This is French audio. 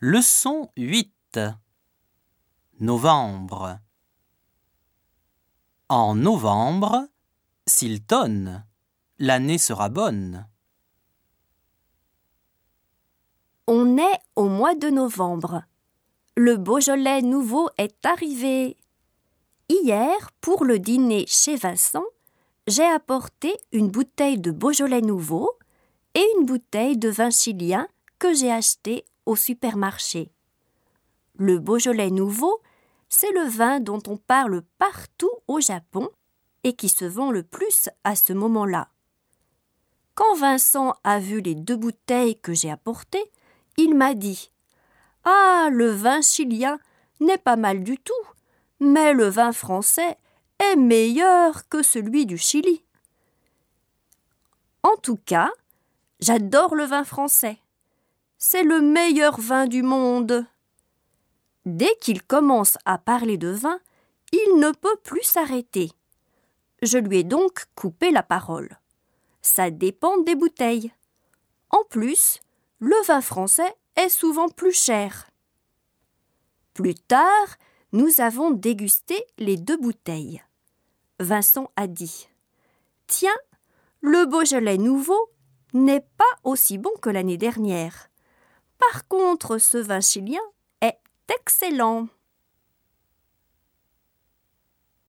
Leçon 8 Novembre En novembre, s'il tonne, l'année sera bonne. On est au mois de novembre. Le Beaujolais nouveau est arrivé. Hier, pour le dîner chez Vincent, j'ai apporté une bouteille de Beaujolais nouveau et une bouteille de vin chilien que j'ai acheté au supermarché. Le Beaujolais nouveau, c'est le vin dont on parle partout au Japon et qui se vend le plus à ce moment-là. Quand Vincent a vu les deux bouteilles que j'ai apportées, il m'a dit Ah, le vin chilien n'est pas mal du tout, mais le vin français est meilleur que celui du Chili. En tout cas, j'adore le vin français. C'est le meilleur vin du monde. Dès qu'il commence à parler de vin, il ne peut plus s'arrêter. Je lui ai donc coupé la parole. Ça dépend des bouteilles. En plus, le vin français est souvent plus cher. Plus tard, nous avons dégusté les deux bouteilles. Vincent a dit Tiens, le Beaujolais nouveau n'est pas aussi bon que l'année dernière. Par contre, ce vin chilien est excellent.